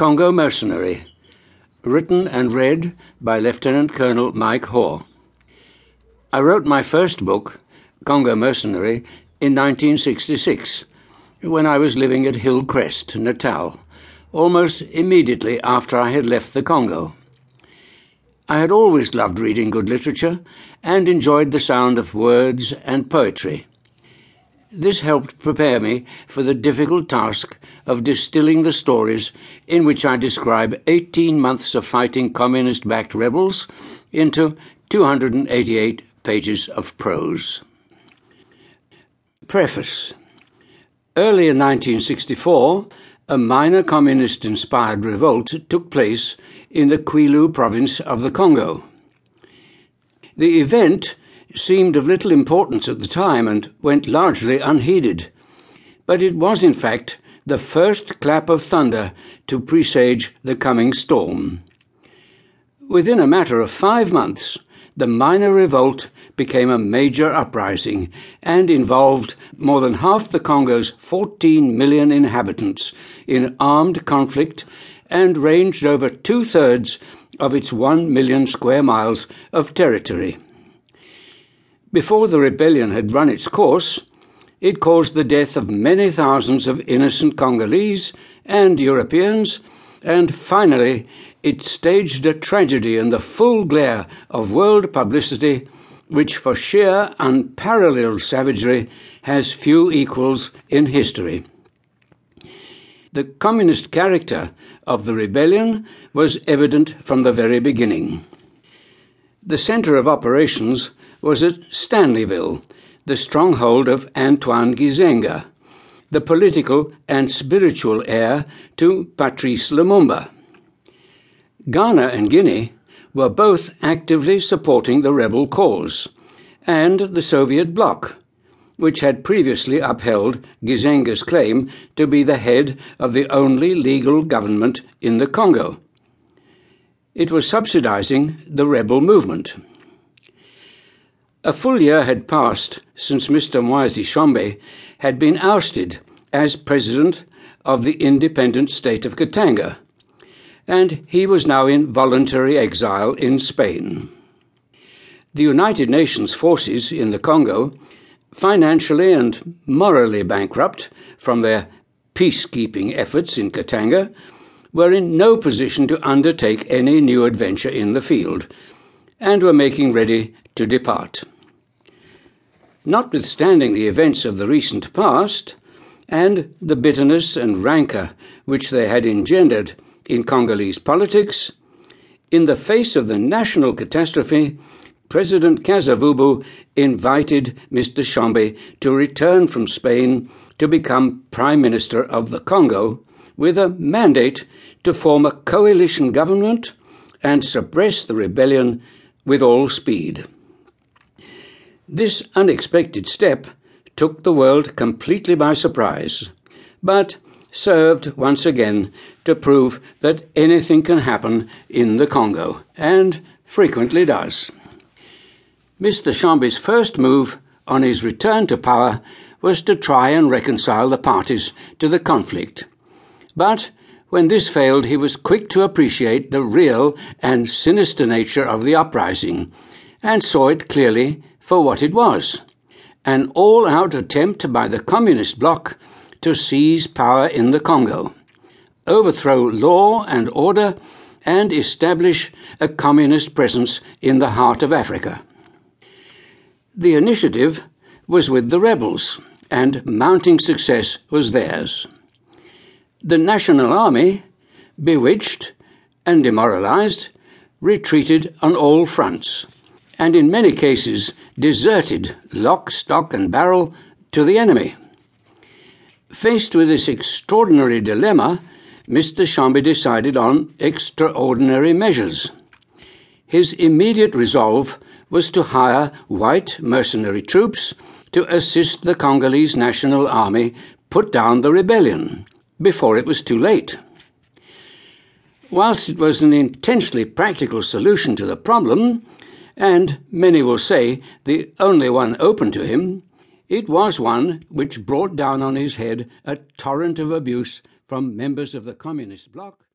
Congo Mercenary, written and read by Lieutenant Colonel Mike Hoare. I wrote my first book, Congo Mercenary, in 1966 when I was living at Hillcrest, Natal, almost immediately after I had left the Congo. I had always loved reading good literature and enjoyed the sound of words and poetry. This helped prepare me for the difficult task of distilling the stories in which I describe 18 months of fighting communist backed rebels into 288 pages of prose. Preface Early in 1964, a minor communist inspired revolt took place in the Kwilu province of the Congo. The event seemed of little importance at the time and went largely unheeded. But it was, in fact, the first clap of thunder to presage the coming storm. Within a matter of five months, the minor revolt became a major uprising and involved more than half the Congo's 14 million inhabitants in armed conflict and ranged over two thirds of its 1 million square miles of territory. Before the rebellion had run its course, it caused the death of many thousands of innocent Congolese and Europeans, and finally it staged a tragedy in the full glare of world publicity which for sheer unparalleled savagery has few equals in history. The communist character of the rebellion was evident from the very beginning. The centre of operations was at Stanleyville, the stronghold of Antoine Gizenga, the political and spiritual heir to Patrice Lumumba. Ghana and Guinea were both actively supporting the rebel cause, and the Soviet bloc, which had previously upheld Gizenga's claim to be the head of the only legal government in the Congo. It was subsidizing the rebel movement. A full year had passed since Mr. Moise Tshombe had been ousted as president of the independent state of Katanga, and he was now in voluntary exile in Spain. The United Nations forces in the Congo, financially and morally bankrupt from their peacekeeping efforts in Katanga, were in no position to undertake any new adventure in the field, and were making ready to depart. Notwithstanding the events of the recent past, and the bitterness and rancour which they had engendered in Congolese politics, in the face of the national catastrophe, President Kasavubu invited Mr. Tshombe to return from Spain to become Prime Minister of the Congo with a mandate to form a coalition government and suppress the rebellion with all speed. This unexpected step took the world completely by surprise, but served once again to prove that anything can happen in the Congo, and frequently does. Mr. Tshombe's first move on his return to power was to try and reconcile the parties to the conflict. But when this failed, he was quick to appreciate the real and sinister nature of the uprising, and saw it clearly for what it was an all out attempt by the Communist bloc to seize power in the Congo, overthrow law and order, and establish a communist presence in the heart of Africa. The initiative was with the rebels, and mounting success was theirs. The National Army, bewitched and demoralized, retreated on all fronts, and in many cases deserted lock, stock, and barrel to the enemy. Faced with this extraordinary dilemma, Mr. Tshombe decided on extraordinary measures. His immediate resolve was to hire white mercenary troops to assist the Congolese National Army put down the rebellion before it was too late. Whilst it was an intensely practical solution to the problem, and many will say the only one open to him, it was one which brought down on his head a torrent of abuse from members of the Communist bloc.